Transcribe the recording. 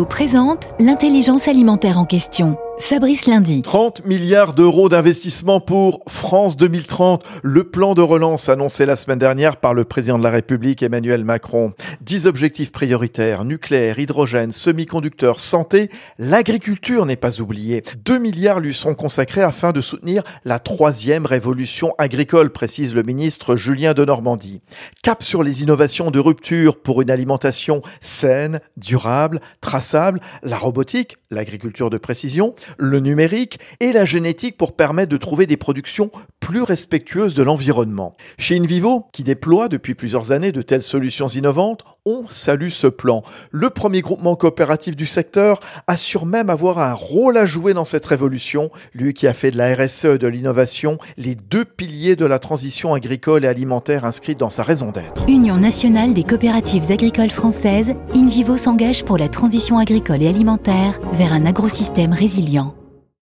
Présente l'intelligence alimentaire en question. Fabrice Lundi. 30 milliards d'euros d'investissement pour France 2030, le plan de relance annoncé la semaine dernière par le président de la République Emmanuel Macron. 10 objectifs prioritaires, nucléaire, hydrogène, semi-conducteurs, santé, l'agriculture n'est pas oubliée. 2 milliards lui seront consacrés afin de soutenir la troisième révolution agricole, précise le ministre Julien de Normandie. Cap sur les innovations de rupture pour une alimentation saine, durable, traçable, la robotique, l'agriculture de précision, le numérique et la génétique pour permettre de trouver des productions plus respectueuses de l'environnement. Chez InVivo, qui déploie depuis plusieurs années de telles solutions innovantes, on salue ce plan. Le premier groupement coopératif du secteur assure même avoir un rôle à jouer dans cette révolution, lui qui a fait de la RSE et de l'innovation les deux piliers de la transition agricole et alimentaire inscrite dans sa raison d'être. Union nationale des coopératives agricoles françaises, InVivo s'engage pour la transition agricole et alimentaire vers un agrosystème résilient.